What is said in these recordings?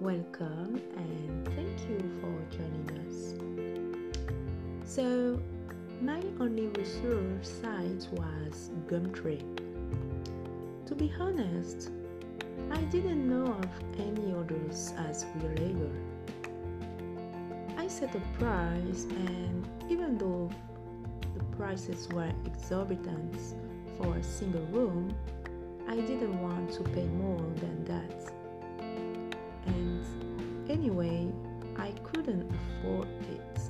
Welcome and thank you for joining us. So, my only research site was Gumtree. To be honest, I didn't know of any others as reliable. I set a price, and even though the prices were exorbitant for a single room, I didn't want to pay more than that. And anyway, I couldn't afford it.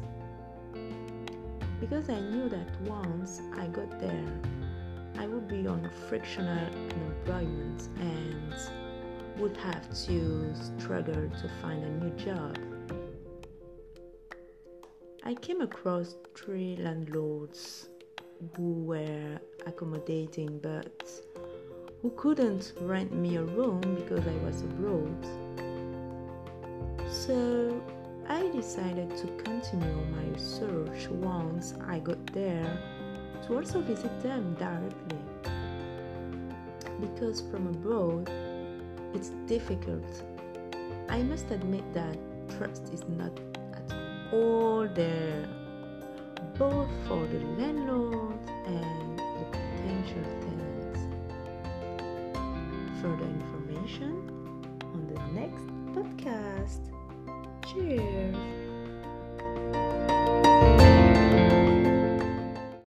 Because I knew that once I got there, I would be on frictional unemployment and would have to struggle to find a new job. I came across three landlords who were accommodating but who couldn't rent me a room because I was abroad. So I decided to continue my search once I got there to also visit them directly. Because from abroad, it's difficult. I must admit that trust is not at all there, both for the landlord and Further information on the next podcast. Cheers!